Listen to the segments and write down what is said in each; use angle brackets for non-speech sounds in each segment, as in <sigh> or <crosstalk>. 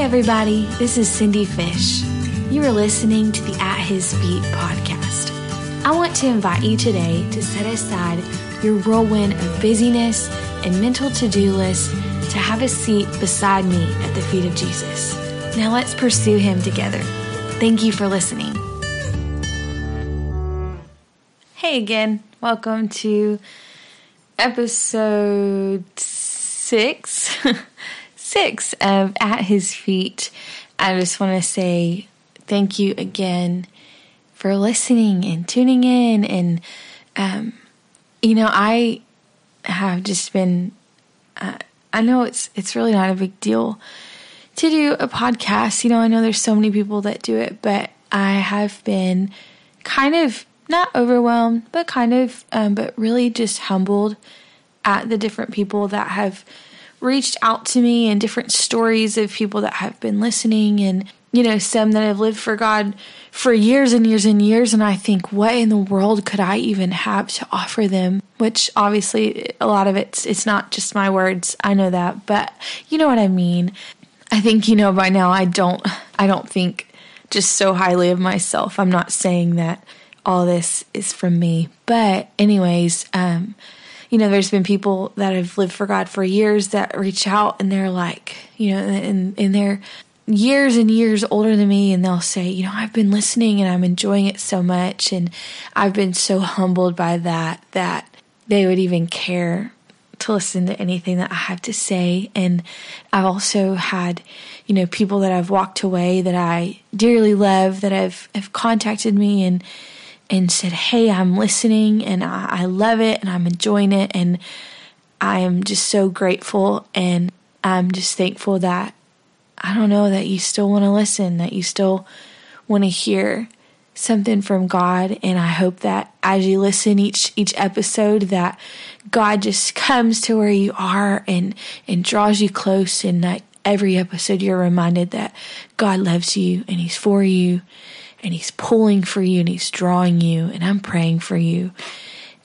Hey, everybody, this is Cindy Fish. You are listening to the At His Feet podcast. I want to invite you today to set aside your whirlwind of busyness and mental to do list to have a seat beside me at the feet of Jesus. Now let's pursue Him together. Thank you for listening. Hey again, welcome to episode six. <laughs> six of At His Feet. I just want to say thank you again for listening and tuning in. And, um, you know, I have just been, uh, I know it's, it's really not a big deal to do a podcast. You know, I know there's so many people that do it, but I have been kind of not overwhelmed, but kind of, um, but really just humbled at the different people that have reached out to me and different stories of people that have been listening and you know some that have lived for God for years and years and years. And I think what in the world could I even have to offer them? Which obviously a lot of it's it's not just my words. I know that but you know what I mean? I think you know by now I don't I don't think just so highly of myself. I'm not saying that all this is from me. But anyways um you know, there's been people that have lived for God for years that reach out and they're like, you know, and, and they're years and years older than me and they'll say, you know, I've been listening and I'm enjoying it so much. And I've been so humbled by that, that they would even care to listen to anything that I have to say. And I've also had, you know, people that I've walked away that I dearly love that have, have contacted me and, and said, Hey, I'm listening and I, I love it and I'm enjoying it. And I am just so grateful and I'm just thankful that I don't know that you still want to listen, that you still want to hear something from God and I hope that as you listen each each episode that God just comes to where you are and and draws you close and that every episode you're reminded that God loves you and he's for you and he's pulling for you and he's drawing you and I'm praying for you.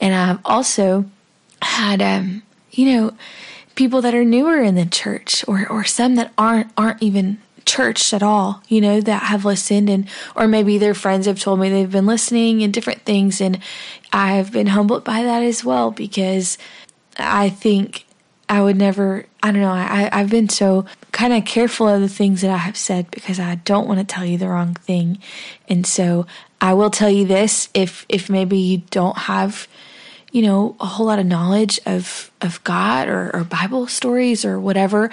And I've also had um you know people that are newer in the church or or some that aren't aren't even churched at all, you know, that have listened and or maybe their friends have told me they've been listening and different things and I've been humbled by that as well because I think I would never, I don't know, I, I've been so kind of careful of the things that I have said because I don't want to tell you the wrong thing. And so I will tell you this if, if maybe you don't have, you know, a whole lot of knowledge of, of God or, or Bible stories or whatever.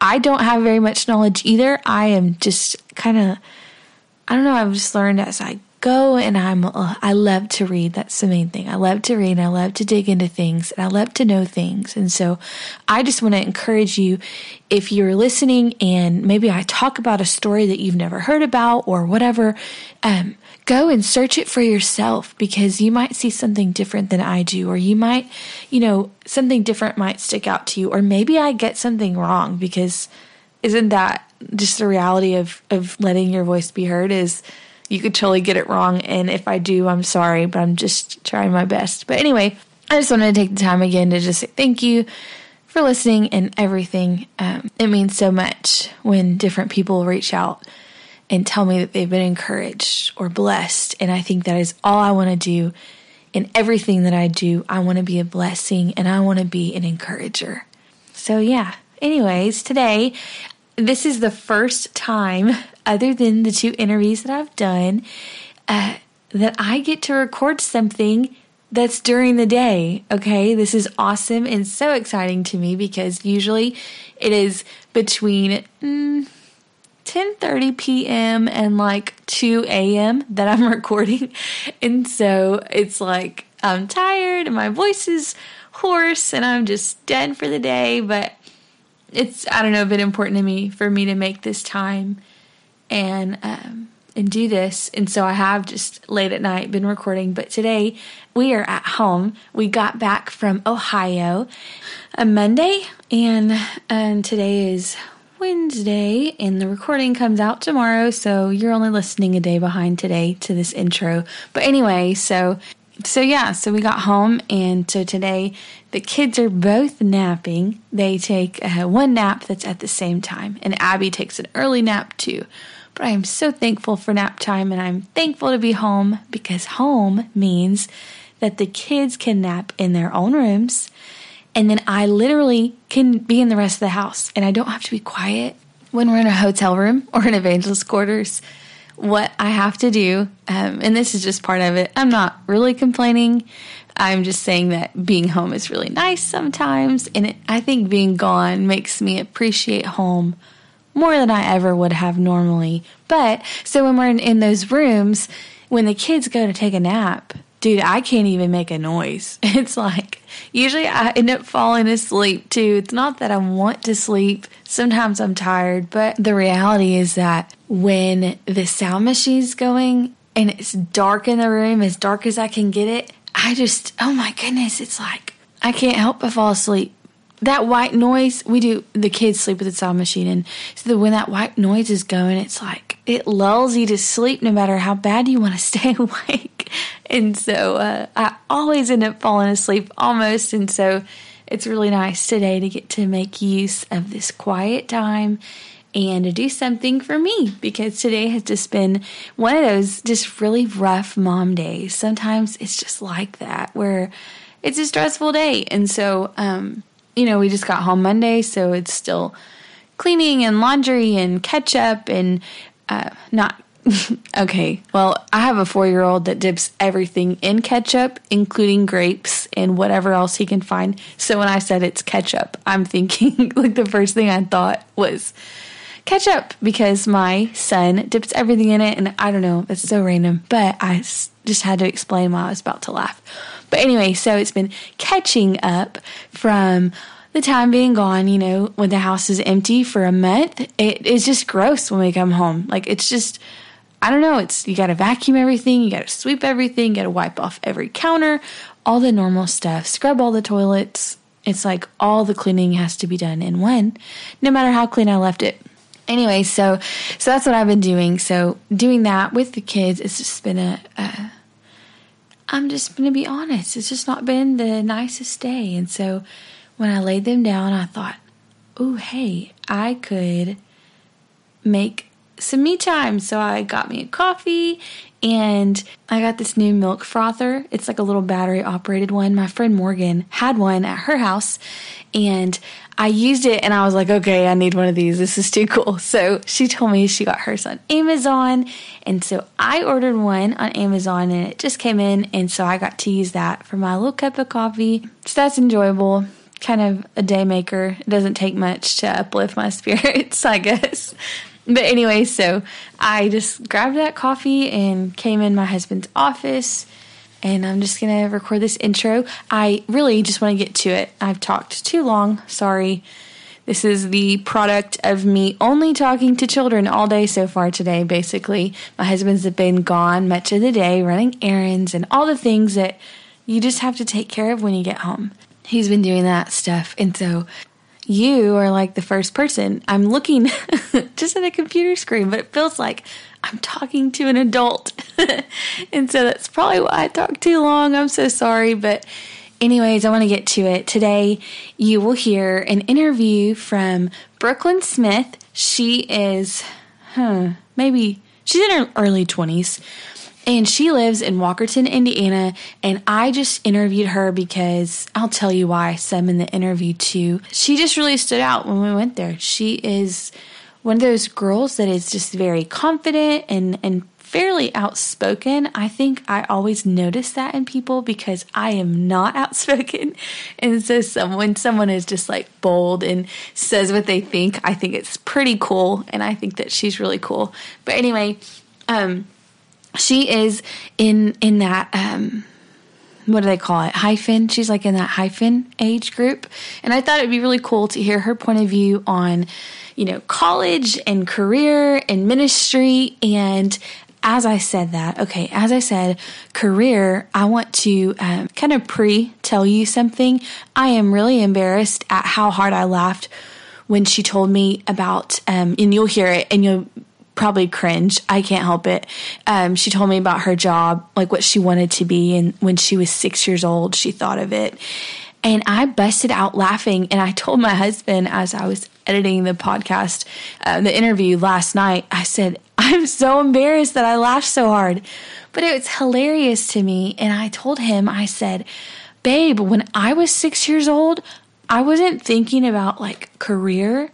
I don't have very much knowledge either. I am just kind of, I don't know, I've just learned as I go and I'm uh, I love to read. That's the main thing. I love to read and I love to dig into things and I love to know things. And so I just want to encourage you if you're listening and maybe I talk about a story that you've never heard about or whatever, um, go and search it for yourself because you might see something different than I do, or you might, you know, something different might stick out to you, or maybe I get something wrong because isn't that just the reality of, of letting your voice be heard is you could totally get it wrong. And if I do, I'm sorry, but I'm just trying my best. But anyway, I just wanted to take the time again to just say thank you for listening and everything. Um, it means so much when different people reach out and tell me that they've been encouraged or blessed. And I think that is all I want to do in everything that I do. I want to be a blessing and I want to be an encourager. So, yeah. Anyways, today, this is the first time other than the two interviews that I've done, uh, that I get to record something that's during the day. Okay, this is awesome and so exciting to me because usually it is between mm, 10:30 p.m. and like 2 a.m. that I'm <laughs> recording, and so it's like I'm tired and my voice is hoarse and I'm just done for the day, but it's I don't know been important to me for me to make this time and um, and do this. And so I have just late at night been recording. But today we are at home. We got back from Ohio a Monday, and and today is Wednesday, and the recording comes out tomorrow. So you're only listening a day behind today to this intro. But anyway, so so yeah, so we got home, and so today the kids are both napping. They take uh, one nap that's at the same time, and Abby takes an early nap too. But I am so thankful for nap time, and I'm thankful to be home because home means that the kids can nap in their own rooms, and then I literally can be in the rest of the house, and I don't have to be quiet when we're in a hotel room or in evangelist quarters what I have to do. Um, and this is just part of it. I'm not really complaining. I'm just saying that being home is really nice sometimes. And it, I think being gone makes me appreciate home more than I ever would have normally. But so when we're in, in those rooms, when the kids go to take a nap, dude, I can't even make a noise. <laughs> It's like usually I end up falling asleep too. It's not that I want to sleep. Sometimes I'm tired, but the reality is that when the sound machine's going and it's dark in the room, as dark as I can get it, I just, oh my goodness, it's like I can't help but fall asleep. That white noise, we do, the kids sleep with the sound machine. And so when that white noise is going, it's like it lulls you to sleep no matter how bad you want to <laughs> stay awake. And so uh, I always end up falling asleep almost. And so it's really nice today to get to make use of this quiet time and to do something for me because today has just been one of those just really rough mom days. Sometimes it's just like that where it's a stressful day. And so, um, you know, we just got home Monday, so it's still cleaning and laundry and ketchup and uh, not <laughs> okay, well, I have a four year old that dips everything in ketchup, including grapes and whatever else he can find. So when I said it's ketchup, I'm thinking <laughs> like the first thing I thought was ketchup because my son dips everything in it. And I don't know, it's so random, but I just had to explain why I was about to laugh. But anyway, so it's been catching up from the time being gone, you know, when the house is empty for a month. It is just gross when we come home. Like, it's just I don't know, it's you got to vacuum everything, you got to sweep everything, you got to wipe off every counter, all the normal stuff, scrub all the toilets. It's like all the cleaning has to be done in one, no matter how clean I left it. Anyway, so so that's what I've been doing. So doing that with the kids, it's just been a. a I'm just going to be honest. It's just not been the nicest day, and so when I laid them down, I thought, "Oh, hey, I could make some me time. So I got me a coffee and I got this new milk frother. It's like a little battery operated one. My friend Morgan had one at her house and I used it and I was like, okay, I need one of these. This is too cool. <laughs> So she told me she got hers on Amazon. And so I ordered one on Amazon and it just came in. And so I got to use that for my little cup of coffee. So that's enjoyable. Kind of a day maker. It doesn't take much to uplift my <laughs> spirits, I guess. But anyway, so I just grabbed that coffee and came in my husband's office and I'm just going to record this intro. I really just want to get to it. I've talked too long. Sorry. This is the product of me only talking to children all day so far today, basically. My husband's been gone much of the day, running errands and all the things that you just have to take care of when you get home. He's been doing that stuff. And so you are like the first person. I'm looking <laughs> just at a computer screen, but it feels like I'm talking to an adult. <laughs> <laughs> and so that's probably why I talked too long. I'm so sorry. But, anyways, I want to get to it. Today, you will hear an interview from Brooklyn Smith. She is, huh, maybe she's in her early 20s and she lives in Walkerton, Indiana. And I just interviewed her because I'll tell you why some in the interview too. She just really stood out when we went there. She is one of those girls that is just very confident and, and fairly outspoken. I think I always notice that in people because I am not <laughs> outspoken. And so someone someone is just like bold and says what they think, I think it's pretty cool and I think that she's really cool. But anyway, um she is in in that um what do they call it hyphen she's like in that hyphen age group and i thought it'd be really cool to hear her point of view on you know college and career and ministry and as I said that, okay, as I said, career, I want to um, kind of pre tell you something. I am really embarrassed at how hard I laughed when she told me about, um, and you'll hear it and you'll probably cringe. I can't help it. Um, she told me about her job, like what she wanted to be. And when she was six years old, she thought of it. And I busted out laughing. And I told my husband as I was editing the podcast, uh, the interview last night, I said, I'm so embarrassed that I laughed so hard. But it was hilarious to me. And I told him, I said, Babe, when I was six years old, I wasn't thinking about like career.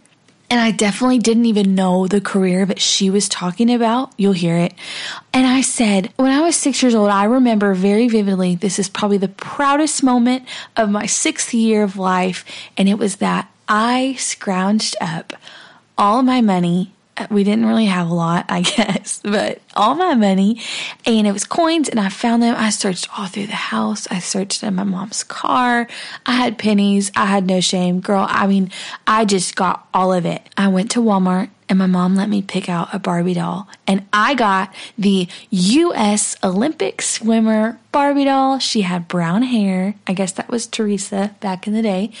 And I definitely didn't even know the career that she was talking about. You'll hear it. And I said, when I was six years old, I remember very vividly, this is probably the proudest moment of my sixth year of life. And it was that I scrounged up all my money we didn't really have a lot, I <laughs> guess, but all my money and it was coins and I found them. I searched all through the house. I searched in my mom's car. I had pennies. I had no shame. Girl, I mean, I just got all of it. I went to Walmart and my mom let me pick out a Barbie doll. And I got the U.S. Olympic swimmer Barbie doll. She had brown hair. I guess that was Teresa back in the day.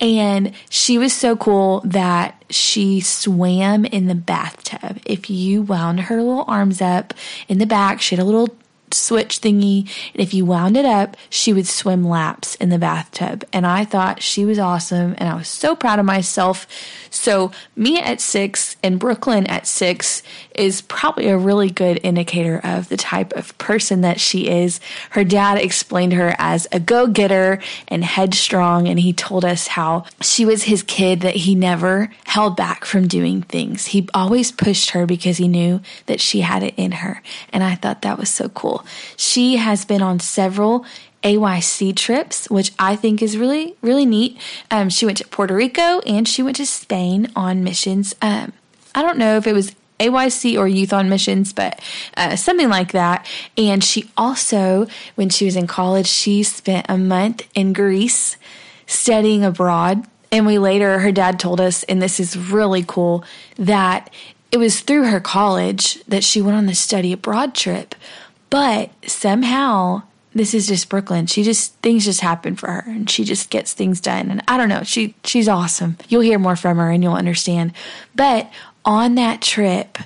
And she was so cool that she swam in the bathtub. If you wound her little arms up in the back, she had a little switch thingy. And if you wound it up, she would swim laps in the bathtub. And I thought she was awesome. And I was so proud of myself. So, me at six and Brooklyn at six is probably a really good indicator of the type of person that she is. Her dad explained her as a go getter and headstrong. And he told us how she was his kid that he never held back from doing things. He always pushed her because he knew that she had it in her. And I thought that was so cool. She has been on several AYC trips, which I think is really, really neat. Um, she went to Puerto Rico and she went to Spain on missions. Um, I don't know if it was AYC or Youth on Missions, but uh, something like that. And she also, when she was in college, she spent a month in Greece studying abroad. And we later, her dad told us, and this is really cool, that it was through her college that she went on the study abroad trip. But somehow, this is just Brooklyn. She just things just happen for her and she just gets things done. And I don't know, she she's awesome. You'll hear more from her and you'll understand. But on that trip,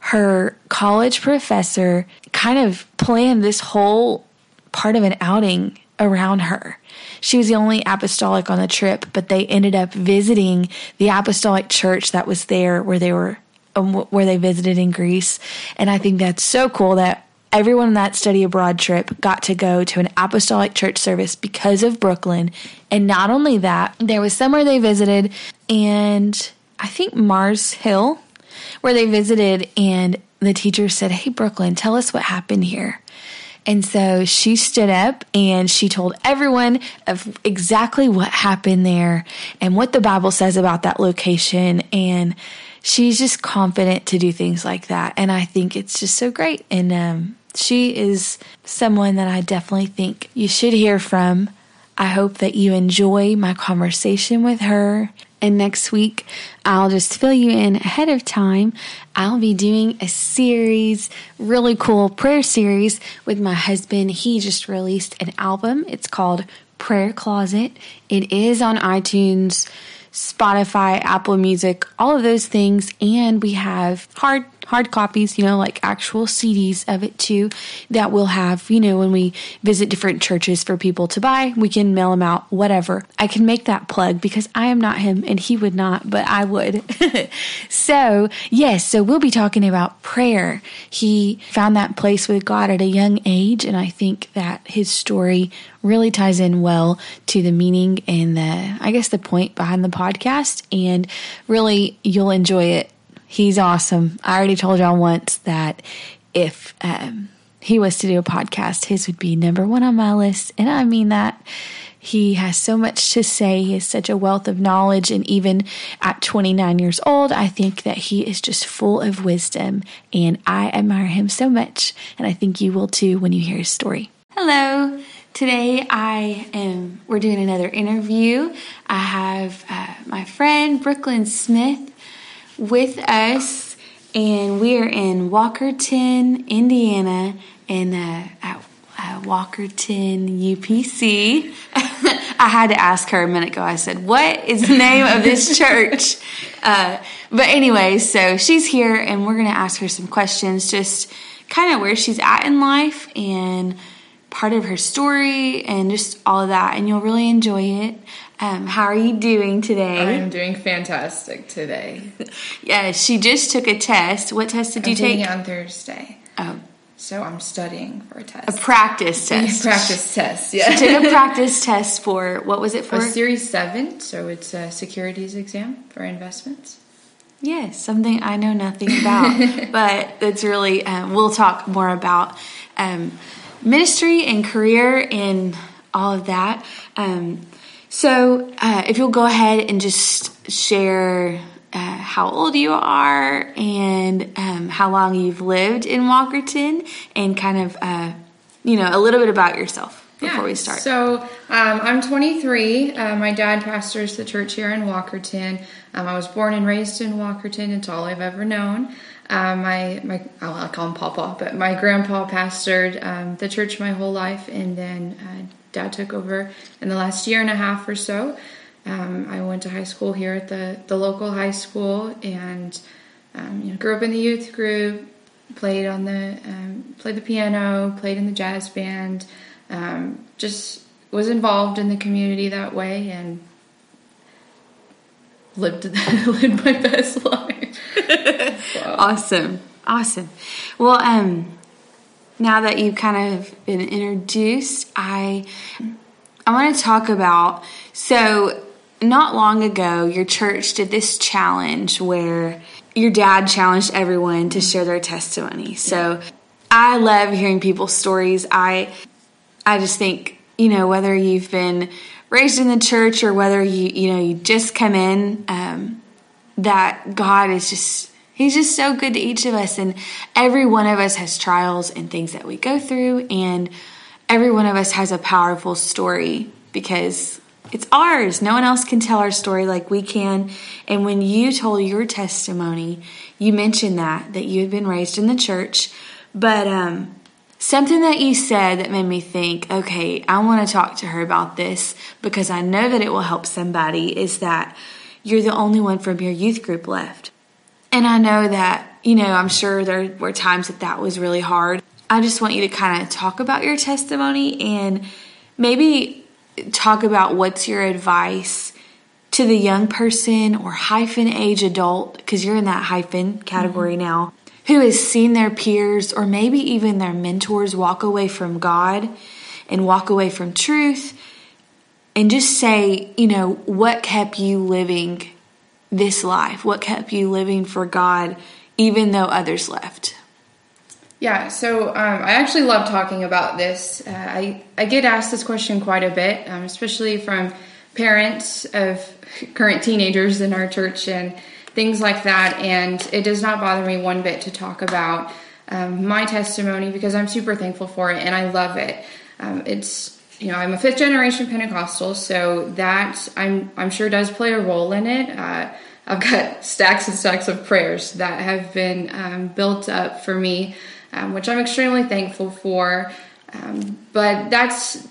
her college professor kind of planned this whole part of an outing around her. She was the only apostolic on the trip, but they ended up visiting the apostolic church that was there where they were um, where they visited in Greece. And I think that's so cool that everyone on that study abroad trip got to go to an apostolic church service because of Brooklyn. And not only that, there was somewhere they visited, and I think Mars Hill, where they visited, and the teacher said, Hey, Brooklyn, tell us what happened here. And so she stood up and she told everyone of exactly what happened there and what the Bible says about that location. And she's just confident to do things like that. And I think it's just so great. And um, she is someone that I definitely think you should hear from. I hope that you enjoy my conversation with her. And next week, I'll just fill you in ahead of time. I'll be doing a series, really cool prayer series with my husband. He just released an album. It's called Prayer Closet. It is on iTunes, Spotify, Apple Music, all of those things. And we have hard hard copies, you know, like actual CDs of it too, that we'll have, you know, when we visit different churches for people to buy. We can mail them out, whatever. I can make that plug because I am not him and he would not, but I would. <laughs> so, yes, so we'll be talking about prayer. He found that place with God at a young age, and I think that his story really ties in well to the meaning and the, I guess, the point behind the podcast. And really, you'll enjoy it He's awesome. I already told y'all once that if um, he was to do a podcast, his would be number one on my list. And I mean that. He has so much to say. He has such a wealth of knowledge. And even at 29 years old, I think that he is just full of wisdom. And I admire him so much. And I think you will too when you hear his story. Hello. Today I am, we're doing another interview. I have uh, my friend Brooklyn Smith with us, and we are in Walkerton, Indiana, in uh, at uh, Walkerton UPC. <laughs> I had to ask her a minute ago. I said, "What is the name of this <laughs> church?" Uh, but anyway, so she's here, and we're going to ask her some questions, just kind of where she's at in life and part of her story, and just all of that. And you'll really enjoy it. Um, how are you doing today? I'm doing fantastic today. <laughs> yeah, she just took a test. What test did I'm you take? on Thursday. Oh, so I'm studying for a test. A practice <laughs> test. A practice test, yeah. She took a <laughs> practice test for, what was it for? A Series 7, so it's a securities exam for investments. Yes, something I know nothing about, but it's really, um, we'll talk more about um, ministry and career and all of that. Um, so uh, if you'll go ahead and just share uh, how old you are and um, how long you've lived in Walkerton and kind of, uh, you know, a little bit about yourself before yeah. we start. So um, I'm 23. Uh, my dad pastors the church here in Walkerton. Um, I was born and raised in Walkerton. It's all I've ever known. Um, my my oh, I call him Papa, but my grandpa pastored um, the church my whole life, and then uh, Dad took over in the last year and a half or so. Um, I went to high school here at the, the local high school and um, you know, grew up in the youth group, played on the um, played the piano, played in the jazz band, um, just was involved in the community that way and lived <laughs> lived my best life. <laughs> wow. Awesome, awesome. Well, um, now that you've kind of been introduced, I I want to talk about so not long ago, your church did this challenge where your dad challenged everyone to share their testimony. So I love hearing people's stories. I I just think, you know, whether you've been raised in the church or whether you you know you just come in, um, that God is just He's just so good to each of us, and every one of us has trials and things that we go through, and every one of us has a powerful story because it's ours. No one else can tell our story like we can. And when you told your testimony, you mentioned that that you had been raised in the church, but um, something that you said that made me think, okay, I want to talk to her about this because I know that it will help somebody. Is that you're the only one from your youth group left, and I know that you know. I'm sure there were times that that was really hard. I just want you to kind of talk about your testimony and maybe talk about what's your advice to the young person or hyphen age adult, because you're in that hyphen category mm-hmm. now, who has seen their peers or maybe even their mentors walk away from God and walk away from truth, and just say, you know, what kept you living this life? What kept you living for God even though others left? Yeah, so um, I actually love talking about this. Uh, I, I get asked this question quite a bit, um, especially from parents of <laughs> current teenagers in our church and things like that. And it does not bother me one bit to talk about um, my testimony because I'm super thankful for it and I love it. Um, it's you know I'm a fifth generation Pentecostal, so that I'm I'm sure does play a role in it. Uh, I've got <laughs> stacks and stacks of prayers that have been um, built up for me um, which I'm extremely thankful for. Um, but that's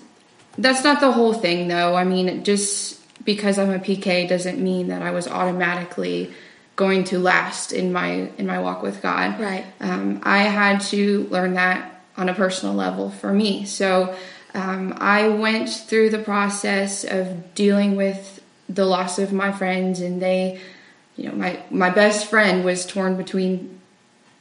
that's not the whole thing, though. I mean, just because I'm a PK doesn't mean that I was automatically going to last in my in my walk with God. Right. Um, I had to learn that on a personal level for me. So um, I went through the process of dealing with the loss of my friends, and they, you know, my my best friend was torn between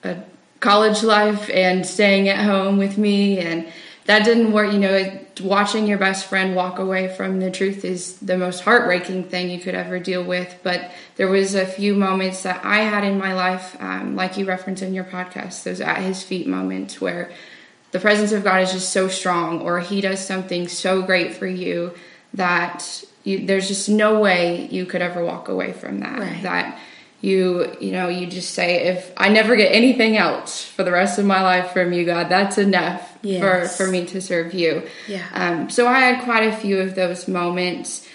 a college life and staying at home with me and that didn't work you know watching your best friend walk away from the truth is the most heartbreaking thing you could ever deal with but there was a few moments that i had in my life um, like you referenced in your podcast those at his feet moments where the presence of god is just so strong or he does something so great for you that you, there's just no way you could ever walk away from that. Right. that you you know you just say if i never get anything else for the rest of my life from you god that's enough yes. for for me to serve you. Yeah. Um, so i had quite a few of those moments.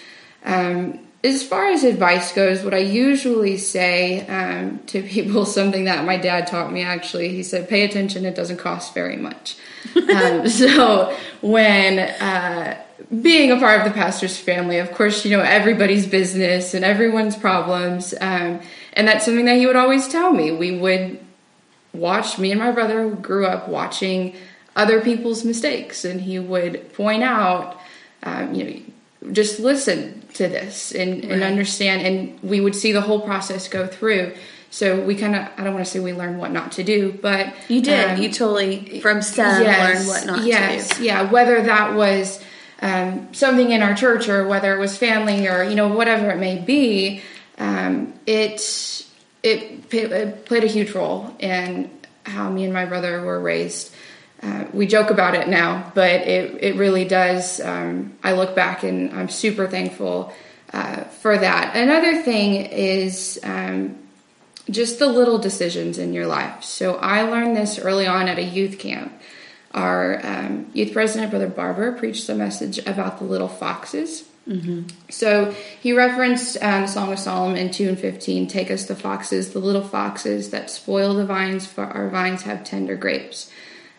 Um, as far as advice goes what i usually say um, to <laughs> people something that my dad taught me actually he said pay attention it doesn't cost very much <laughs> um, so when uh, being a part of the pastor's family, of course, you know everybody's business and everyone's problems, um, and that's something that he would always tell me. We would watch me and my brother grew up watching other people's mistakes, and he would point out, um, you know, just listen to this and, right. and understand, and we would see the whole process go through. So we kind of, I don't want to say we learned what not to do, but you did. Um, you totally from some yes, learned what not yes, to do. Yeah, whether that was um, something in our church or whether it was family or you know whatever it may be, um, it, it it played a huge role in how me and my brother were raised. Uh, we joke about it now, but it, it really does. Um, I look back and I'm super thankful uh, for that. Another thing is um, just the little decisions in your life. So I learned this early on at a youth camp. Our um, youth president, Brother Barber, preached a message about the little foxes. Mm-hmm. So he referenced um, Song of Solomon 2 and 15 Take us the foxes, the little foxes that spoil the vines, for our vines have tender grapes.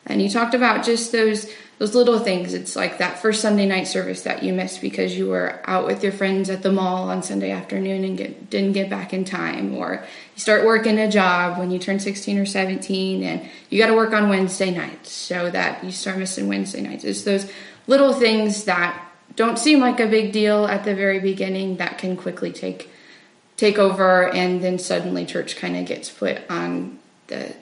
And he talked about just those those little things. It's like that first Sunday night service that you missed because you were out with your friends at the mall on Sunday afternoon and get, didn't get back in time, or you start working a job when you turn 16 or 17 and you got to work on Wednesday nights so that you start missing Wednesday nights. It's those little things that don't seem like a big deal at the very beginning that can quickly take take over and then suddenly church kind of gets put on the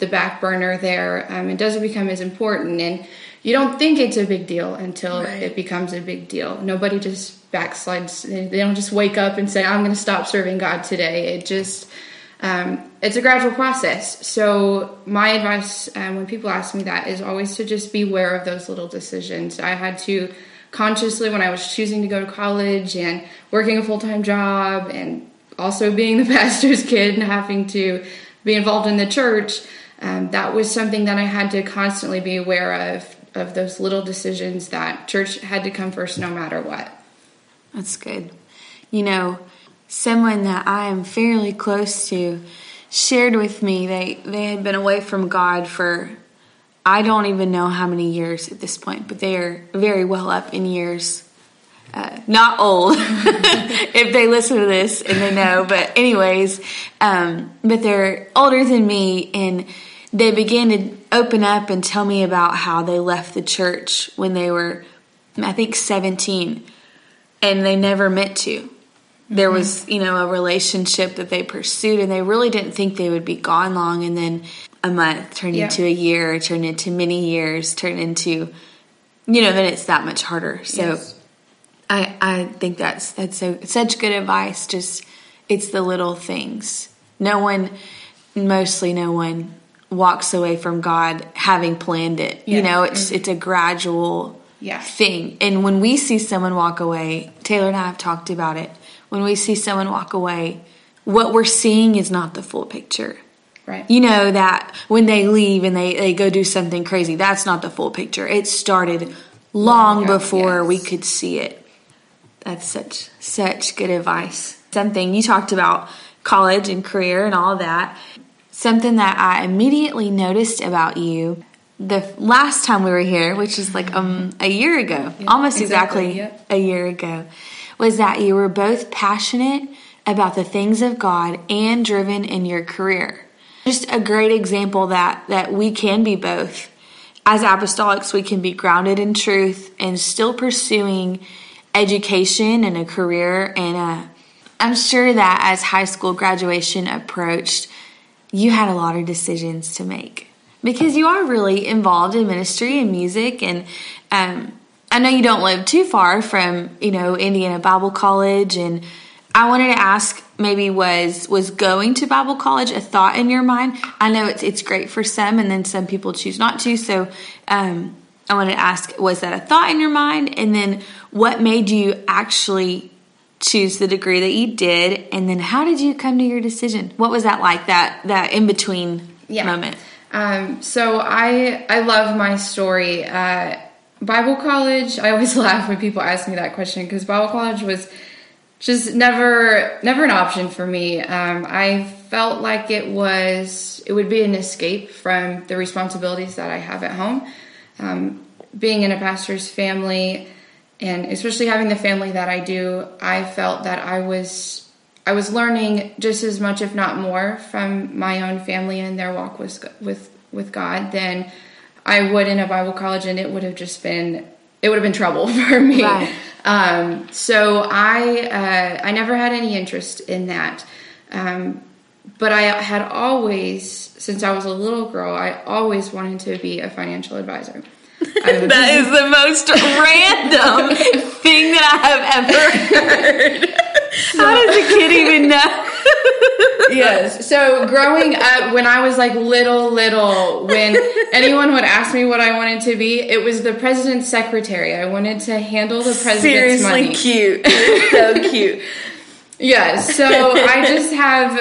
the back burner there. Um, it doesn't become as important, and you don't think it's a big deal until right. it becomes a big deal. Nobody just backslides. They don't just wake up and say, "I'm going to stop serving God today." It just um, it's a gradual process. So my advice um, when people ask me that is always to just be aware of those little decisions. I had to consciously when I was choosing to go to college and working a full time job and also being the <laughs> pastor's kid and having to be involved in the church um, that was something that I had to constantly be aware of of those little decisions that church had to come first no matter what. That's good. You know, someone that I am fairly close to shared with me they they had been away from God for I don't even know how many years at this point, but they are very well up in years. Uh, not old <laughs> if they listen to this and they know, but anyways, um, but they're older than me and they began to open up and tell me about how they left the church when they were, I think, 17, and they never meant to. There mm-hmm. was, you know, a relationship that they pursued, and they really didn't think they would be gone long. And then a month turned yeah. into a year, turned into many years, turned into, you know, then it's that much harder. So, yes. I I think that's that's so such good advice. Just it's the little things. No one, mostly no one walks away from God having planned it. Yeah. You know, it's mm-hmm. it's a gradual yeah. thing. And when we see someone walk away, Taylor and I have talked about it. When we see someone walk away, what we're seeing is not the full picture. Right. You know that when they leave and they, they go do something crazy, that's not the full picture. It started long before yes. we could see it. That's such such good advice. Something you talked about college and career and all that. Something that I immediately noticed about you the last time we were here, which is like um, a year ago, yeah, almost exactly, exactly a year ago, was that you were both passionate about the things of God and driven in your career. Just a great example that that we can be both. As apostolics, we can be grounded in truth and still pursuing education and a career and a I'm sure that as high school graduation approached, you had a lot of decisions to make. Because you are really involved in ministry and music and um, i know you don't live too far from you know indiana bible college and i wanted to ask maybe was was going to bible college a thought in your mind? I know it's it's great for some and then some people choose not to. So um, i wanted to ask was that a thought in your mind? And then what made you actually choose the degree that you did and then how did you come to your decision? What was that like that that in between yeah. moment? Um, so i i love my story. Uh, bible college i always <laughs> laugh when people ask me that question because bible college was just never never an option for me. Um, i felt like it was it would be an escape from the responsibilities that i have at home. Um, being in a pastor's family, and especially having the family that I do, I felt that I was I was learning just as much, if not more, from my own family and their walk with with with God than I would in a Bible college, and it would have just been it would have been trouble <laughs> for me. Right. Um, so I uh, I never had any interest in that. Um, but I had always, since I was a little girl, I always wanted to be a financial advisor. <laughs> that is the most random <laughs> thing that I have ever heard. How does a kid even know? <laughs> yes. So growing up, when I was like little, little, when anyone would ask me what I wanted to be, it was the president's secretary. I wanted to handle the president's Seriously money. cute. so cute. Yeah, so <laughs> I just have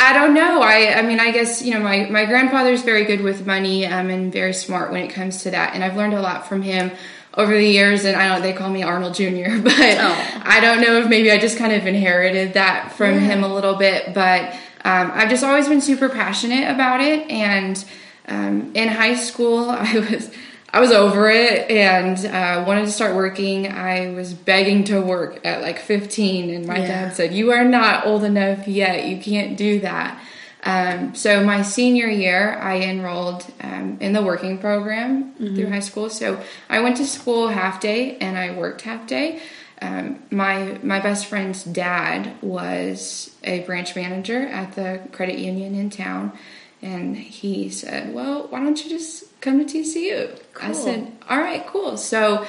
I don't know. I I mean I guess you know my my grandfather's very good with money um, and very smart when it comes to that, and I've learned a lot from him over the years. And I don't they call me Arnold Jr., <laughs> but oh. I don't know if maybe I just kind of inherited that from yeah. him a little bit. But um, I've just always been super passionate about it, and um, in high school <laughs> I was I was over it and uh, wanted to start working. I was begging to work at like 15, and my yeah. dad said, You are not old enough yet. You can't do that. Um, so, my senior year, I enrolled um, in the working program mm-hmm. through high school. So, I went to school half day and I worked half day. Um, my my best friend's dad was a branch manager at the credit union in town, and he said, "Well, why don't you just come to TCU. Cool. I said, all right, cool. So, um,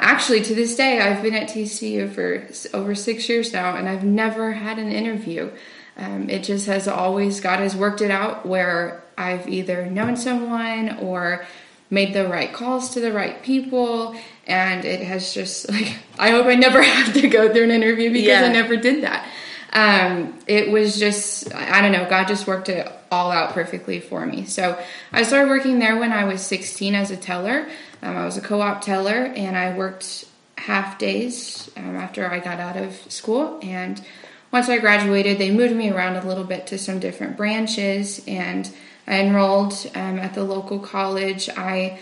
actually, to this day, I've been at TCU for over six years now, and I've never had an interview. Um, it just has always, God has worked it out where I've either known someone or made the right calls to the right people. And it has just, <laughs> like, I hope I never <laughs> have to go through an interview because yeah. I never did that. Um, it was just, I don't know, God just worked it all out perfectly for me. So I started working there when I was 16 as a teller. Um, I was a co op teller and I worked half days um, after I got out of school. And once I graduated, they moved me around a little bit to some different branches and I enrolled um, at the local college. I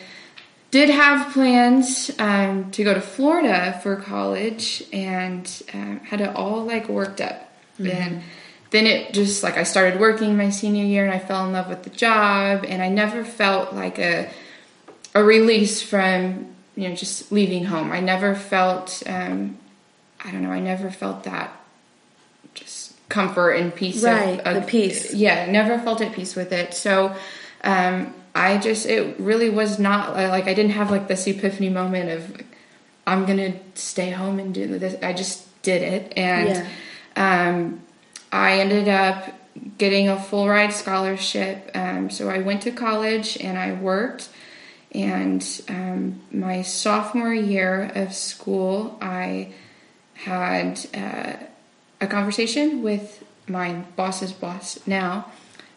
did have plans um, to go to Florida for college and um, had it all like worked up. Mm-hmm. And then it just like I started working my senior year and I fell in love with the job and I never felt like a a release from you know just leaving home. I never felt um, I don't know. I never felt that just comfort and peace. Right, of, of, the peace. Yeah, never felt at peace with it. So um, I just it really was not like I didn't have like this epiphany moment of I'm gonna stay home and do this. I just did it and. Yeah. Um, I ended up getting a full ride scholarship. Um, so I went to college and I worked. And um, my sophomore year of school, I had uh, a conversation with my boss's boss now.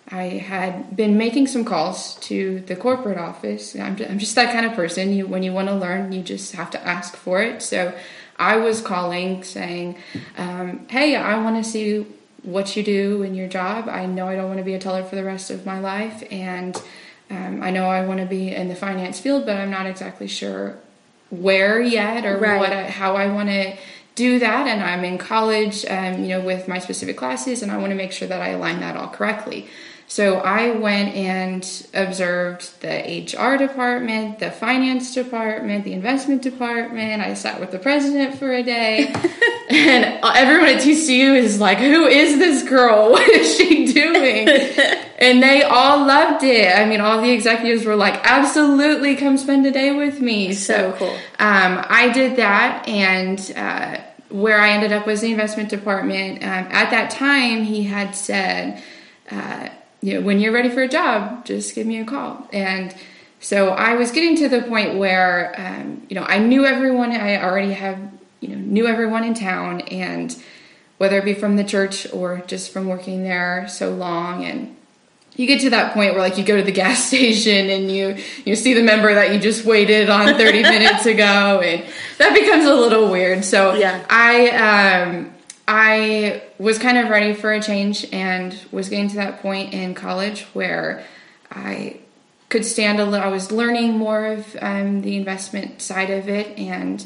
I had been making some calls to the corporate office. I'm just, I'm just that kind of person. You, when you want to learn, you just have to ask for it. So I was calling saying, um, "Hey, I want to see what you do in your job. I know I don't want to be a teller for the rest of my life, and um, I know I want to be in the finance field, but I'm not exactly sure where yet or right. what I, how I want to do that. And I'm in college, um, you know, with my specific classes, and I want to make sure that I align that all correctly. So I went and observed the HR department, the finance department, the investment department. I sat with the president for a day. <laughs> and everyone at TCU is like, Who is this girl? <laughs> What is she doing? <laughs> and they all loved it. I mean, all the executives were like, Absolutely, come spend a day with me. So, so cool. Um, I did that. And, uh, where I ended up was the investment department. Um, at that time, he had said, uh, you know, when you're ready for a job, just give me a call. And so I was getting to the point where, um, you know, I knew everyone. I already have, you know, knew everyone in town, and whether it be from the church or just from working there so long, and you get to that point where like you go to the <laughs> gas station and you you see the member that you just waited on 30 <laughs> minutes ago and that becomes a little weird so yeah i um I was kind of ready for a change and was getting to that point in college where I could stand a little. I was learning more of um, the investment side of it, and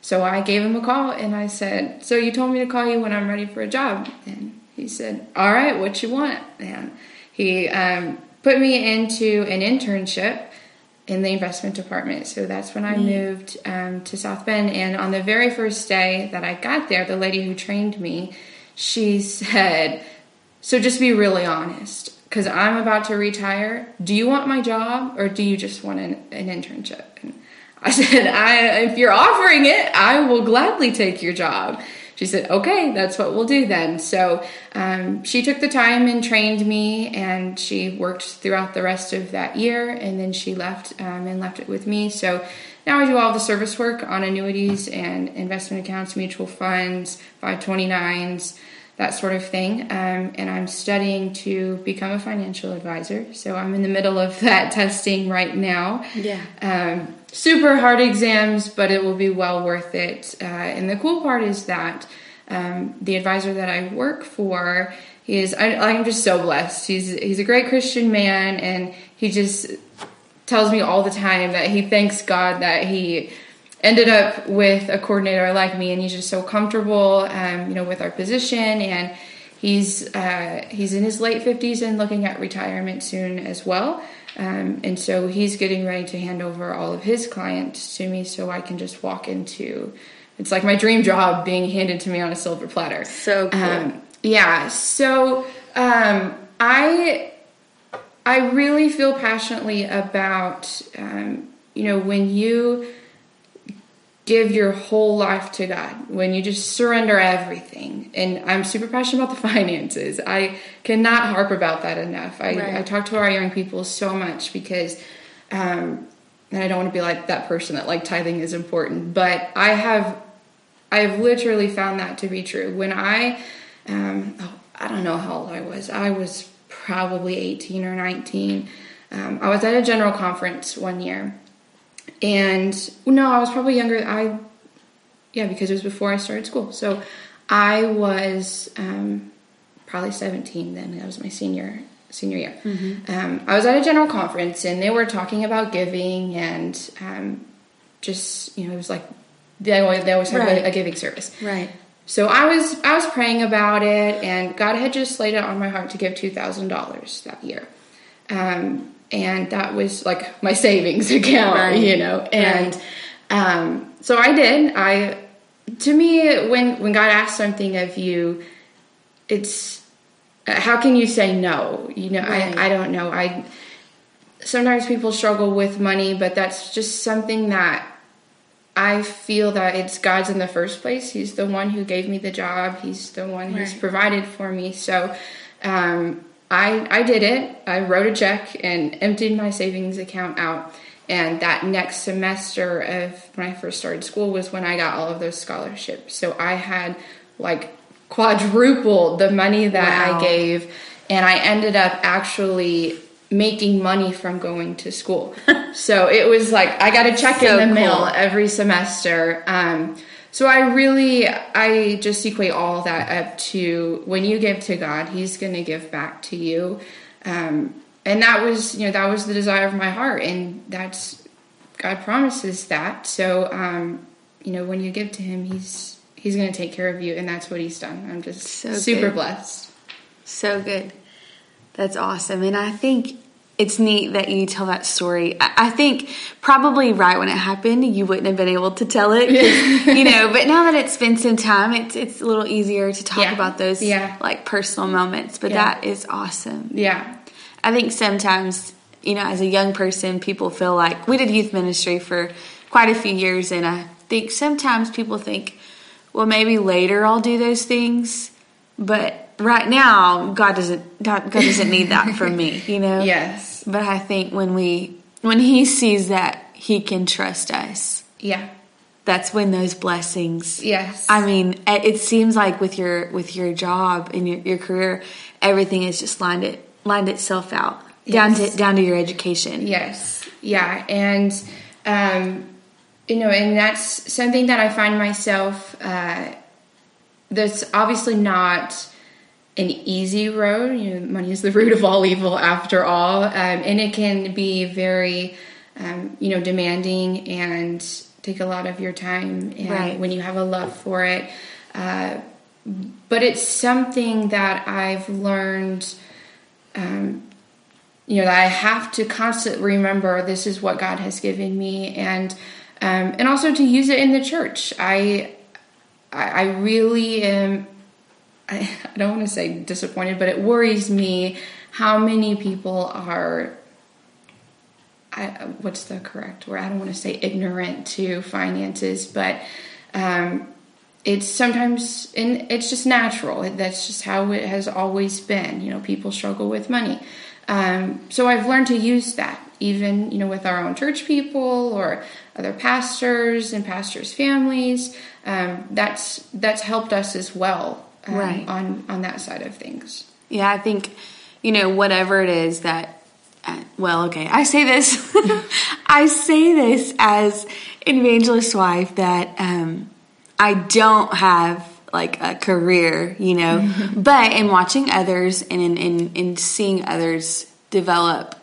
so I gave him a call and I said, "So you told me to call you when I'm ready for a job?" And he said, "All right, what you want?" And he um, put me into an internship in the investment department. So that's when I mm. moved um, to South Bend. And on the very first day that I got there, the lady who trained me, she said, "So just be really honest." Because I'm about to retire. Do you want my job or do you just want an, an internship? And I <laughs> said, I, if you're offering it, I will gladly take your job. She said, okay, that's what we'll do then. So um, she took the time and trained me, and she worked throughout the rest of that year, and then she left um, and left it with me. So now I do all the service work on annuities and investment accounts, mutual funds, 529s that sort of thing. Um, and I'm studying to become a financial advisor. So I'm in the middle of that <laughs> testing right now. Yeah. Um, super hard exams, but it will be well worth it. Uh, and the cool part is that um, the advisor that I work for, is, I, I'm just so blessed. He's, he's a great Christian man, and he just tells me all the time that he thanks God that he ended up with a coordinator like me, and he's just so comfortable, um, you know, with our position, and he's uh, he's in his late fifties and looking at retirement soon as well. Um, and so he's getting ready to hand over all of his clients to me, so I can just walk into. It's like my dream job being handed to me on a silver platter. So cool. Um, yeah. So um, I I really feel passionately about um, you know when you give your whole life to God, when you just surrender everything. And I'm super passionate about the <laughs> finances. I cannot harp about that enough. I, right. I talk to our young people so much because, um, and I don't want to be like that person that like tithing is important, but I have, I've literally found that to be true. When I, um, oh, I don't know how old I was. I was probably 18 or 19. Um, I was at a general conference one year and no, I was probably younger. I, yeah, because it was before I started school. So I was um, probably 17 then. That was my senior senior year. Mm-hmm. Um, I was at a general conference and they were talking about giving and um, just you know it was like they always, they always have right. a, a giving service. Right. So I was I was praying about it and God had just laid it on my heart to give two thousand dollars that year. Um, and that was like my savings <laughs> account, right. you know. And right. um, so I did. I to me when when God asks something of you, it's how can you say no? You know, right. I I don't know. I sometimes people struggle with money, but that's just something that I feel that it's God's in the first place. He's the one who gave me the job. He's the one who's provided for me. So um, I, I did it. I wrote a check and emptied my savings account out. And that next semester of when I first started school was when I got all of those scholarships. So I had like quadrupled the money that wow. I gave. And I ended up actually making money from going to school. <laughs> so it was like I got a check so in the cool. mail every semester. Um, so I really, I just equate all that up to when you give to God, He's going to give back to you. Um, and that was, you know, that was the desire of my heart, and that's God promises that. So, um, you know, when you give to Him, He's He's going to take care of you, and that's what He's done. I'm just so super good. blessed. So good. That's awesome, and I think it's neat that you tell that story. I think probably right when it happened, you wouldn't have been able to tell it, <laughs> you know. But now that it's been some time, it's it's a little easier to talk yeah. about those yeah. like personal moments. But that is awesome. Yeah, I think sometimes you know, as a young person, people feel like we did youth ministry for quite a few years, and I think sometimes people think, well, maybe later I'll do those things, but right now God doesn't God, God doesn't need that from <laughs> me, you know. Yes but I think when we when he sees that he can trust us. Yeah. That's when those blessings. Yes. I mean, it seems like with your with your job and your, your career, everything has just lined it lined itself out yes. down to down to your education. Yes. Yeah, and um, you know, and that's something that I find myself. Uh, that's obviously not an easy road. You know, money is the root of all evil, after all, um, and it can be very, um, you know, demanding and take a lot of your time. And Right. when you have a love for it, uh, but it's something that I've learned. Um, you know that I have to constantly remember this is what God has given me, and um, and also to use it in the church. I I, I really am. I, I don't want to say disappointed, but it worries me how many people are. I, what's the correct word? I don't want to say ignorant to finances, but um, it's sometimes and it's just natural. That's just how it has always been. You know, people struggle with money. Um, so I've learned to use that, even you know, with our own church people or other pastors and pastors' families. Um, that's that's helped us as well um, Right. on on that side of things. Yeah, I think, you know, whatever it is that, uh, well, okay, I say this, <laughs> I say this as an evangelist wife that um, I don't have like a career, you know, <laughs> but in watching others and in, in, in seeing others develop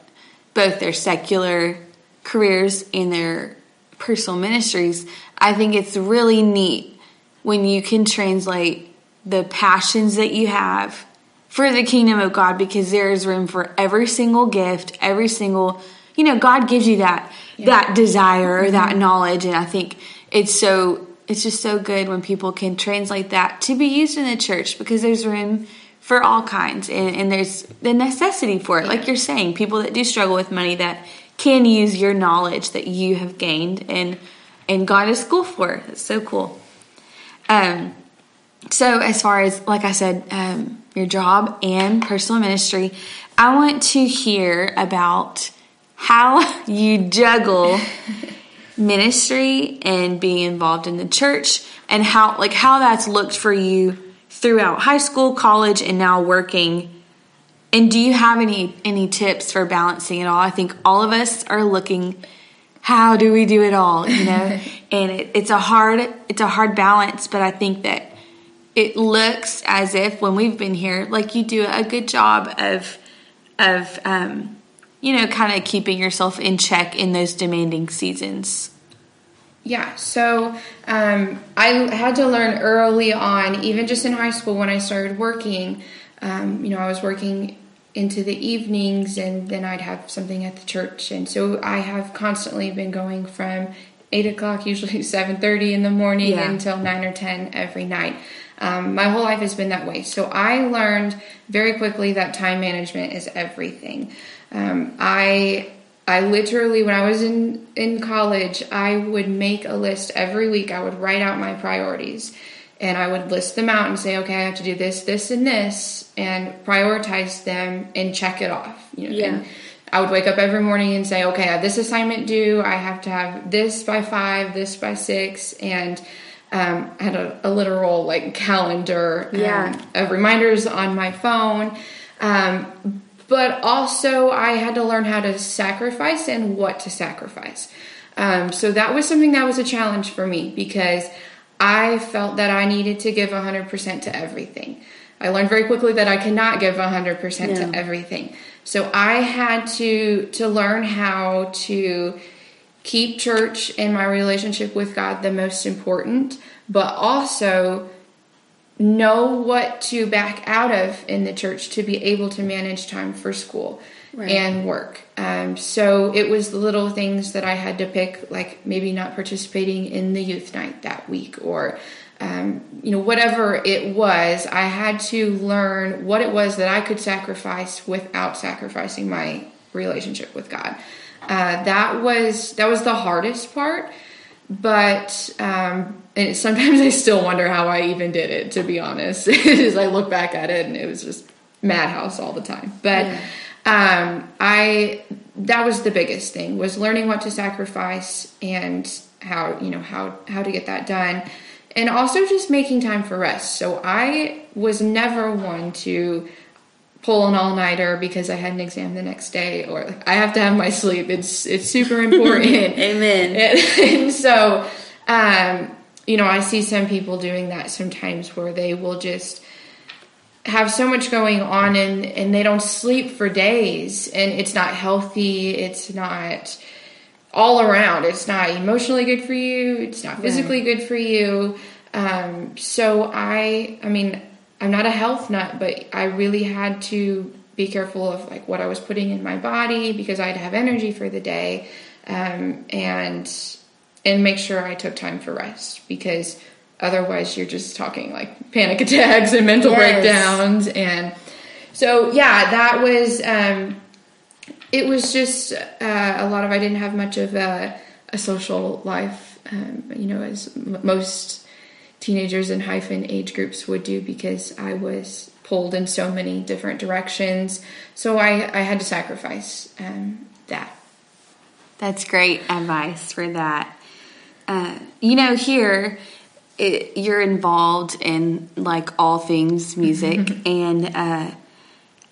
both their secular careers and their personal ministries, I think it's really neat when you can translate the passions that you have for the kingdom of God because there is room for every single gift, every single, you know, God gives you that that desire or that knowledge and I think it's so it's just so good when people can translate that to be used in the church because there's room for all kinds and, and there's the necessity for it. Like you're saying, people that do struggle with money that can use your knowledge that you have gained and and God is cool for it. It's so cool. Um so as far as like I said, um, your job and personal ministry, I want to hear about how <laughs> you juggle <laughs> ministry and being involved in the church and how like how that's looked for you throughout high school, college and now working. And do you have any any tips for balancing it all? I think all of us are looking how do we do it all, you know? <laughs> and it, it's a hard it's a hard balance, but I think that it looks as if when we've been here, like you do a good job of of um, you know, kind of keeping yourself in check in those demanding seasons. Yeah, so um, I had to learn early on, even just in high school when I started working. Um, you know, I was working into the evenings, and then I'd have something at the church, and so I have constantly been going from eight o'clock, usually <laughs> seven thirty in the morning, Yeah. until nine or ten every night. Um, my whole life has been that way. So I learned very quickly that time management is everything. Um, I I literally, when I was in, in college, I would make a list every week. I would write out my priorities and I would list them out and say, okay, I have to do this, this, and this, and prioritize them and check it off. You know, Yeah. I would wake up every morning and say, okay, I have this assignment due. I have to have this by five, this by six, and um, I had a, a literal like calendar um, of reminders on my phone. Um, but also, I had to learn how to sacrifice and what to sacrifice. Um, so that was something that was a challenge for me because I felt that I needed to give 100% to everything. I learned very quickly that I cannot give 100% No. to everything. So I had to to learn how to keep church and my relationship with God the most important, but also know what to back out of in the church to be able to manage time for school Right. and work. Um, so it was the little things that I had to pick, like maybe not participating in the youth night that week or. Um, you know, whatever it was, I had to learn what it was that I could sacrifice without sacrificing my relationship with God. Uh, that was that was the hardest part but um, and sometimes <laughs> I still wonder how I even did it. To be honest, <laughs> as I look back at it, and it was just madhouse all the time. But um, I that was the biggest thing was learning what to sacrifice and how you know how how to get that done, and also just making time for rest. So I was never one to pull an all nighter because I had an exam the next day, or like, I have to have my sleep. It's it's super important. <laughs> Amen. <laughs> And, and so, um, you know, I see some people doing that sometimes where they will just have so much going on and and they don't sleep for days and it's not healthy it's not all around it's not emotionally good for you it's not physically right. good for you um, so i i mean i'm not a health nut but i really had to be careful of like what i was putting in my body because i'd have energy for the day um, and and make sure i took time for rest because Otherwise, you're just talking like panic <laughs> attacks and mental yes. breakdowns. And so, yeah, that was, um, it was just uh, a lot of, I didn't have much of a, a social life, um, you know, as m- most teenagers and hyphen age groups would do because I was pulled in so many different directions. So I, I had to sacrifice um, that. That's great advice for that. Uh, you know, here, it, you're involved in like all things music <laughs> and uh,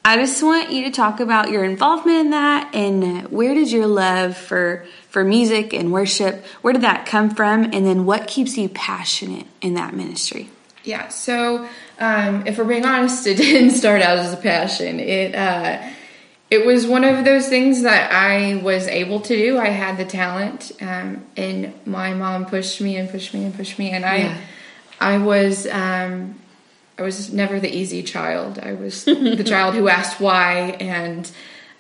i just want you to talk about your involvement in that and where did your love for for music and worship where did that come from and then what keeps you passionate in that ministry yeah so um, if we're being honest it <laughs> didn't start out as a passion it uh, it was one of those things that I was able to do. I had the talent, um, and my mom pushed me and pushed me and pushed me, and I, yeah. I was, um, I was never the easy child. I was <laughs> the child who asked why and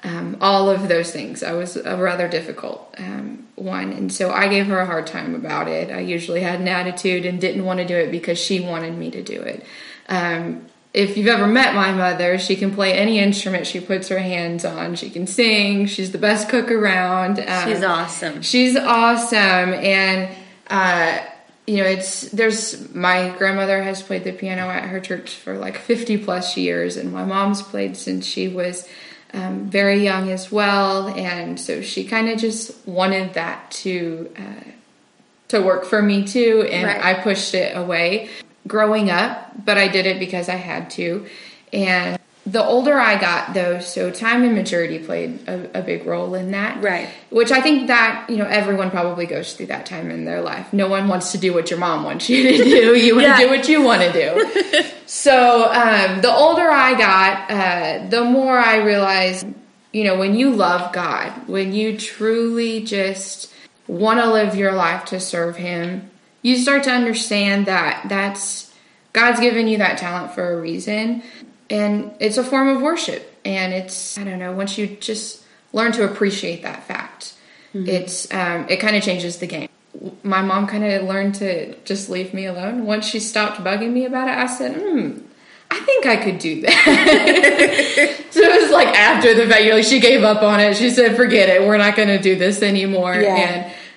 um, all of those things. I was a rather difficult um, one, and so I gave her a hard time about it. I usually had an attitude and didn't want to do it because she wanted me to do it. Um, if you've ever met my mother, she can play any instrument she puts her hands on. She can sing. She's the best cook around. Um, she's awesome. She's awesome, and uh, you know, it's there's my grandmother has played the piano at her church for like 50 plus years, and my mom's played since she was um, very young as well, and so she kind of just wanted that to. Uh, to work for me too, and right. I pushed it away growing up, but I did it because I had to. And the older I got, though, so time and maturity played a, a, big role in that. Right. Which I think that, you know, everyone probably goes through that time in their life. No one wants to do what your mom wants you to <laughs> do. You want to do what you want to do. <laughs> so um, the older I got, uh, the more I realized, you know, when you love God, when you truly just want to live your life to serve Him, you start to understand that that's God's given you that talent for a reason and it's a form of worship and it's I don't know once you just learn to appreciate that fact mm-hmm. it's um, it kind of changes the game my mom kind of learned to just leave me alone once she stopped bugging me about it I said hmm I think I could do that. <laughs> so it was like after the fact, know, she gave up on it. She said, "Forget it. We're not going to do this anymore." Yeah.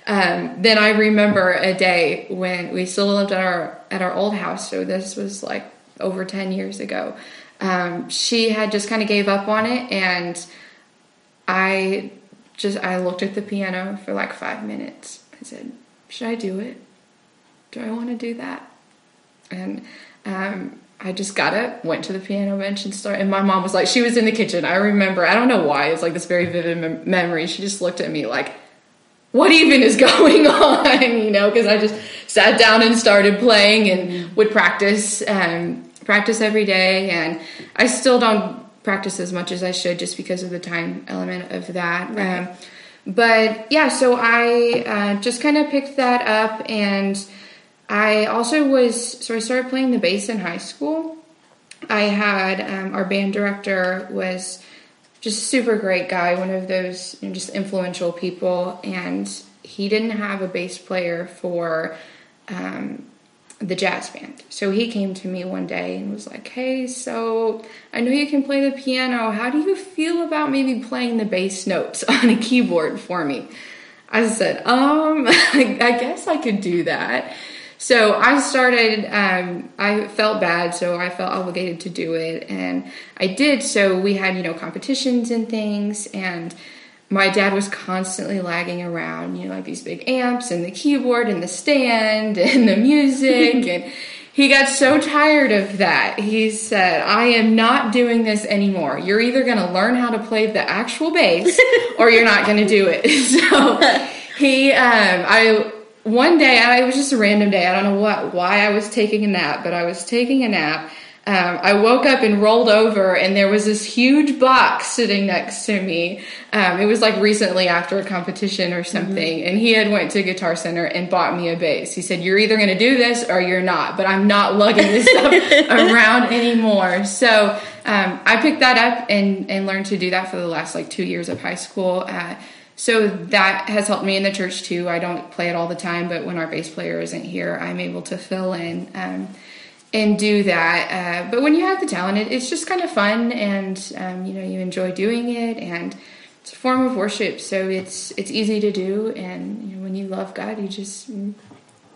And um, then I remember a day when we still lived at our at our old house. So this was like over ten years ago. Um, she had just kind of gave up on it, and I just I looked at the piano for like five minutes. I said, "Should I do it? Do I want to do that?" And um, I just got up, went to the piano bench, and started. And my mom was like, she was in the kitchen. I remember. I don't know why. It's like this very vivid mem- memory. She just looked at me like what even is <laughs> going on, <laughs> you know, because I just sat down and started playing and would practice um, practice every day, and I still don't practice as much as I should just because of the time element of that. Right. Um, but yeah, so I uh, just kind of picked that up, and I also was so I started playing the bass in high school. I had um, our band director was just super great guy, one of those you know, just influential people, and he didn't have a bass player for um, the jazz band. So he came to me one day and was like, "Hey, so I know you can play the piano. How do you feel about maybe playing the bass notes <laughs> on a keyboard for me?" I said, "Um, <laughs> I guess I could do that." So I started, um, I felt bad, so I felt obligated to do it, and I did. So we had, you know, competitions and things, and my dad was constantly lagging around, you know, like these big amps and the keyboard and the stand <laughs> and the music, <laughs> and he got so tired of that. He said, I am not doing this anymore. You're either going to learn how to play the actual bass <laughs> or you're not going to do it. So he, um, I, one day, I, it was just a random day. I don't know what, why I was taking a nap, but I was taking a nap. Um, I woke up and rolled over, and there was this huge box sitting next to me. Um, it was like recently after a competition or something, mm-hmm. and he had went to Guitar Center and bought me a bass. He said, "You're either going to do this or you're not, but I'm not lugging this stuff <laughs> around anymore." So um, I picked that up and and learned to do that for the last like two years of high school. Uh, so that has helped me in the church too. I don't play it all the time, but when our bass player isn't here, I'm able to fill in um, and do that. Uh, but when you have the talent, it, it's just kind of fun, and um, you know you enjoy doing it, and it's a form of worship. So it's it's easy to do, and you know, when you love God, you just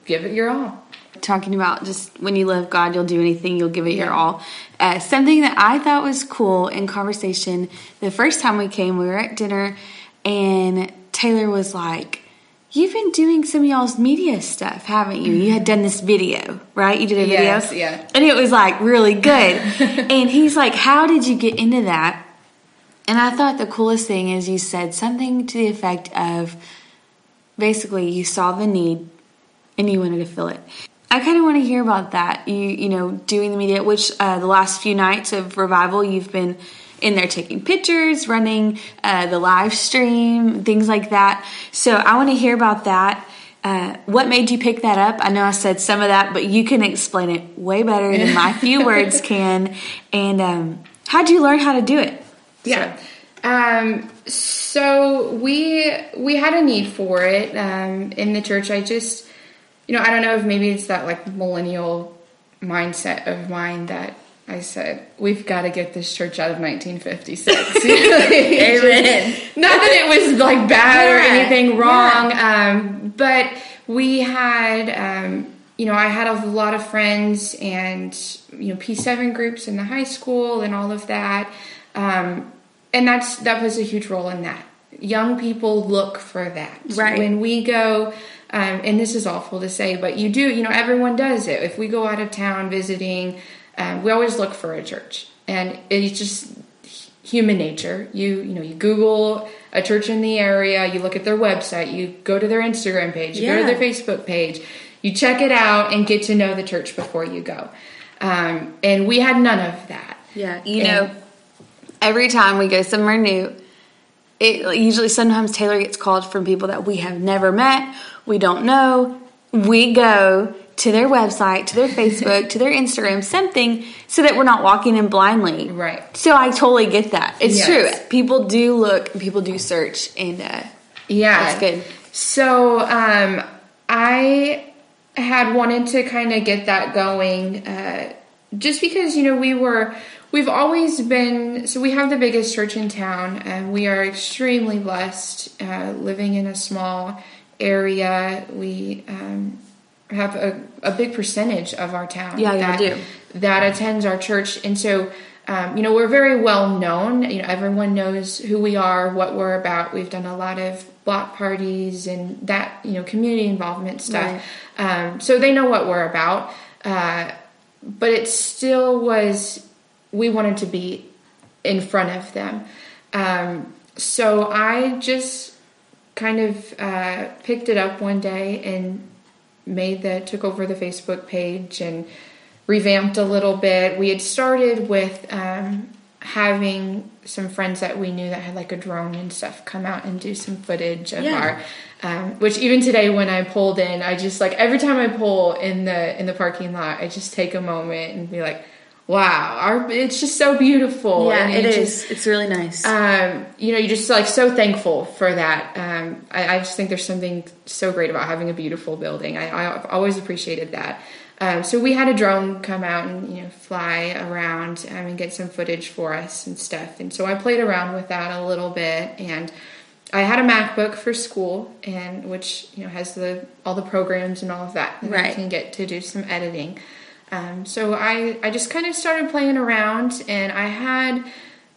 give it your all. Talking about just when you love God, you'll do anything, you'll give it yeah. your all. Uh, something that I thought was cool in conversation the first time we came, we were at dinner, and Taylor was like You've been doing some of y'all's media stuff, haven't you? You had done this video, right? You did a video? Yes, yeah. And it was like really good. <laughs> and he's like, How did you get into that? And I thought the coolest thing is you said something to the effect of basically you saw the need and you wanted to fill it. I kind of want to hear about that. You you know doing the media, which uh, the last few nights of revival you've been in there taking pictures, running uh, the live stream, things like that. So I want to hear about that. Uh, what made you pick that up? I know I said some of that, but you can explain it way better than my <laughs> few words can. And um, how'd you learn how to do it? Yeah. Um, so we we had a need for it um, in the church. I just, you know, I don't know if maybe it's that like millennial mindset of mine that I said, we've got to get this church out of 1956. <laughs> Amen. Not that it was like bad yeah. or anything wrong, yeah. um, but we had, um, you know, I had a lot of friends and, you know, P7 groups in the high school and all of that. Um, and that's, that was a huge role in that. Young people look for that. Right. When we go, um, and this is awful to say, but you do, you know, everyone does it. If we go out of town visiting, um, we always look for a church, and it's just human nature. You you know you Google a church in the area, you look at their website, you go to their Instagram page, you yeah. go to their Facebook page, you check it out and get to know the church before you go. Um, and we had none of that. Yeah, you and, know, every time we go somewhere new, it usually sometimes Taylor gets called from people that we have never met, we don't know. We go to their website, to their <laughs> Facebook, to their Instagram, something so that we're not walking in blindly. Right. So I totally get that. It's yes. true. People do look, people do search, and uh, yeah, that's good. So um, I had wanted to kind of get that going, uh, just because you know we were. We've always been so we have the biggest church in town, and we are extremely blessed uh, living in a small area. We um, have a, a big percentage of our town yeah, that, do. that attends our church. And so, um, you know, we're very well known. You know, everyone knows who we are, what we're about. We've done a lot of block parties and that, you know, community involvement stuff. Right. Um, so they know what we're about. Uh, but it still was, we wanted to be in front of them. Um, so I just kind of uh, picked it up one day and made the took over the Facebook page and revamped a little bit. We had started with um, having some friends that we knew that had like a drone and stuff come out and do some footage of yeah. our um, which even today when I pulled in, I just like every time I pull in the in the parking lot, I just take a moment and be like, wow, our it's just so beautiful. Yeah, and it is. Just, it's really nice. Um, you know, you're just like so thankful for that. Um, I, I, just think there's something so great about having a beautiful building. I, I always appreciated that. Um, so we had a drone come out and you know fly around um, and get some footage for us and stuff. And so I played around with that a little bit and. I had a MacBook for school, and which you know has the all the programs and all of that, and right. I can get to do some editing. Um, so I, I just kind of started playing around and I had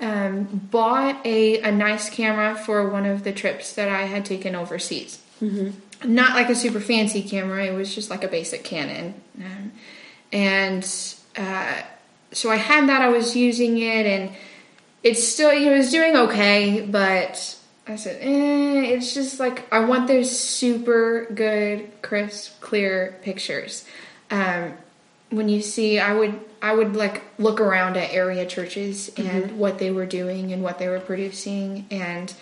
um, bought a, a nice camera for one of the trips that I had taken overseas. Mm-hmm. Not like a super fancy camera, it was just like a basic Canon. Um, and uh, so I had that, I was using it, and it's still, it was doing okay, but I said, eh, it's just like, I want those super good, crisp, clear pictures. Um, when you see, I would I would like look around at area churches and mm-hmm. what they were doing and what they were producing, and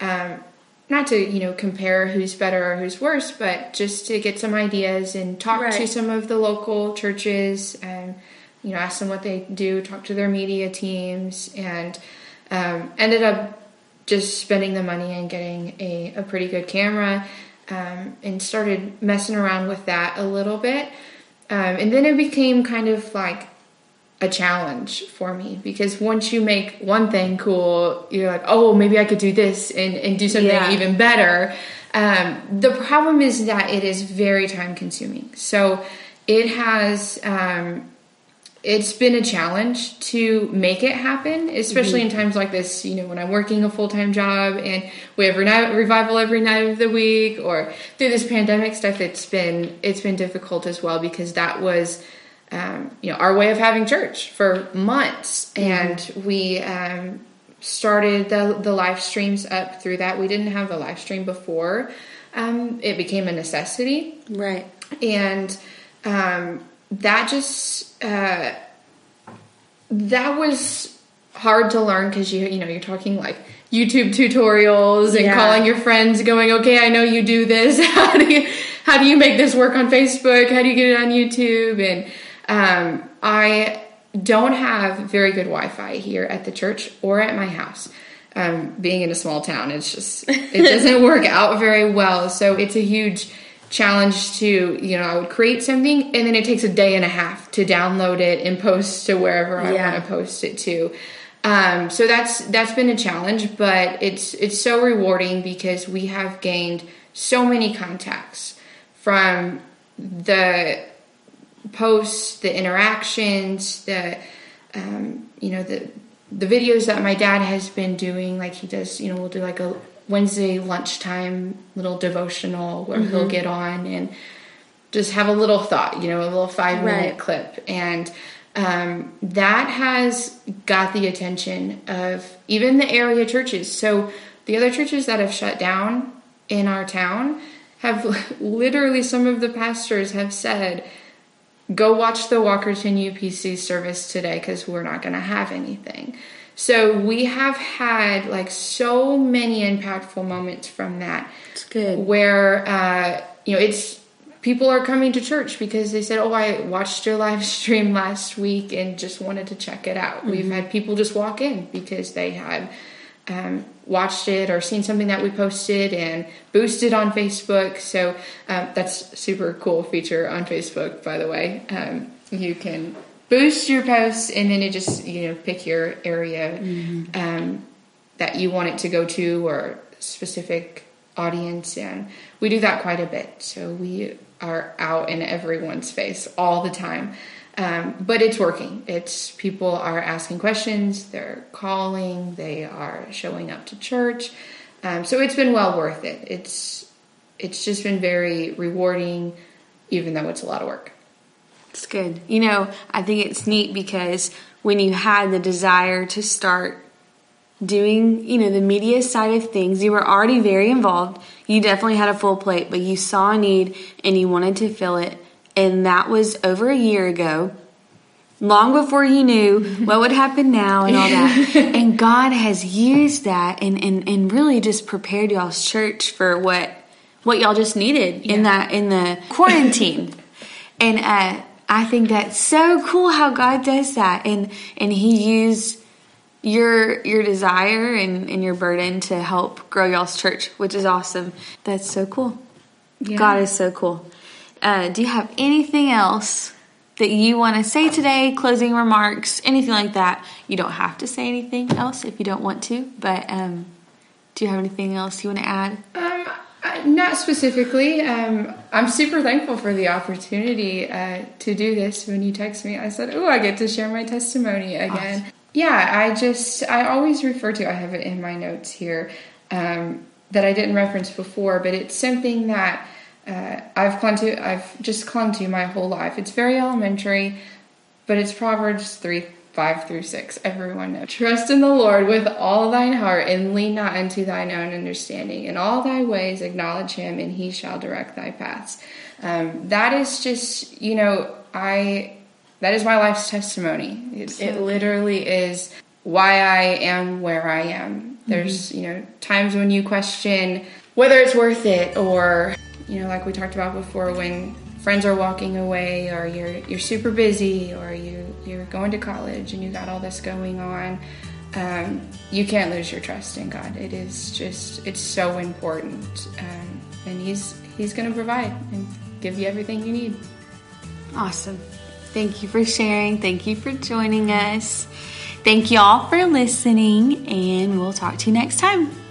um, not to you know compare who's better or who's worse, but just to get some ideas and talk right. to some of the local churches and you know ask them what they do, talk to their media teams, and um, ended up just spending the money and getting a, a pretty good camera um, and started messing around with that a little bit. Um, and then it became kind of like a challenge for me because once you make one thing cool, you're like, oh, maybe I could do this and, and do something yeah. even better. Um, the problem is that it is very time consuming. So it has, um, it's been a challenge to make it happen, especially mm-hmm. in times like this. You know, when I'm working a full time job and we have revival every night of the week, or through this pandemic stuff, it's been it's been difficult as well because that was, um, you know, our way of having church for months, mm-hmm. and we um, started the the live streams up through that. We didn't have a live stream before; um, it became a necessity, right? And um, that just uh, that was hard to learn because you you know you're talking like YouTube tutorials and yeah. calling your friends, going, okay, I know you do this. <laughs> How do you how do you make this work on Facebook? How do you get it on YouTube? And um, I don't have very good Wi-Fi here at the church or at my house. Um, being in a small town, it's just it <laughs> doesn't work out very well. So it's a huge challenge to you know i would create something and then it takes a day and a half to download it and post to wherever i yeah. want to post it to um, so that's that's been a challenge but it's it's so rewarding because we have gained so many contacts from the posts the interactions the um, you know the the videos that my dad has been doing like he does you know we'll do like a Wednesday lunchtime little devotional where mm-hmm. he'll get on and just have a little thought, you know, a little five minute right. clip. And um, that has got the attention of even the area churches. So the other churches that have shut down in our town have <laughs> literally some of the pastors have said, go watch the Walkerton UPC service today because we're not going to have anything. So we have had like so many impactful moments from that. It's good. Where uh, you know it's people are coming to church because they said, "Oh, I watched your live <laughs> stream last week and just wanted to check it out." Mm-hmm. We've had people just walk in because they had um, watched it or seen something that we posted and boosted on Facebook. So um, that's super cool feature on Facebook, by the way. Um, you can boost your posts and then it just you know pick your area mm-hmm. um, that you want it to go to or specific audience and we do that quite a bit. So we are out in everyone's face all the time. Um, but it's working. It's people are asking questions they're calling they are showing up to church. Um, so it's been well worth it. It's it's just been very rewarding even though it's a lot of work it's good. You know, I think it's neat because when you had the desire to start doing, you know, the media side of things, you were already very involved. You definitely had a full plate, but you saw a need and you wanted to fill it. And that was over a year ago, long before you knew <laughs> what would happen now and all that. <laughs> and God has used that and, and, and really just prepared y'all's church for what what y'all just needed yeah. in that in the <laughs> quarantine. and uh I think that's so cool how God does that, and and He used your your desire and, and your burden to help grow y'all's church, which is awesome. That's so cool. Yeah. God is so cool. Uh, do you have anything else that you want to say today? Closing remarks, anything like that? You don't have to say anything else if you don't want to, but um, do you have anything else you want to add? Um, not specifically. Um, I'm super thankful for the opportunity uh, to do this. When you text me, I said, "Oh, I get to share my testimony again." Awesome. Yeah, I just I always refer to. I have it in my notes here um, that I didn't reference before, but it's something that uh, I've clung to. I've just clung to my whole life. It's very elementary, but it's Proverbs three 5 through 6. Everyone knows. Trust in the Lord with all thine heart and lean not unto thine own understanding. In all thy ways acknowledge him and he shall direct thy paths. Um, that is just, you know, I that is my life's testimony. It, it literally is why I am where I am. There's, you know, times when you question whether it's worth it or, you know, like we talked about before when friends are walking away or you're you're super busy or you you're going to college and you got all this going on. Um, you can't lose your trust in God. It is just it's so important. Um, and he's he's going to provide and give you everything you need. Awesome. Thank you for sharing. Thank you for joining us. Thank you all for listening, and we'll talk to you next time.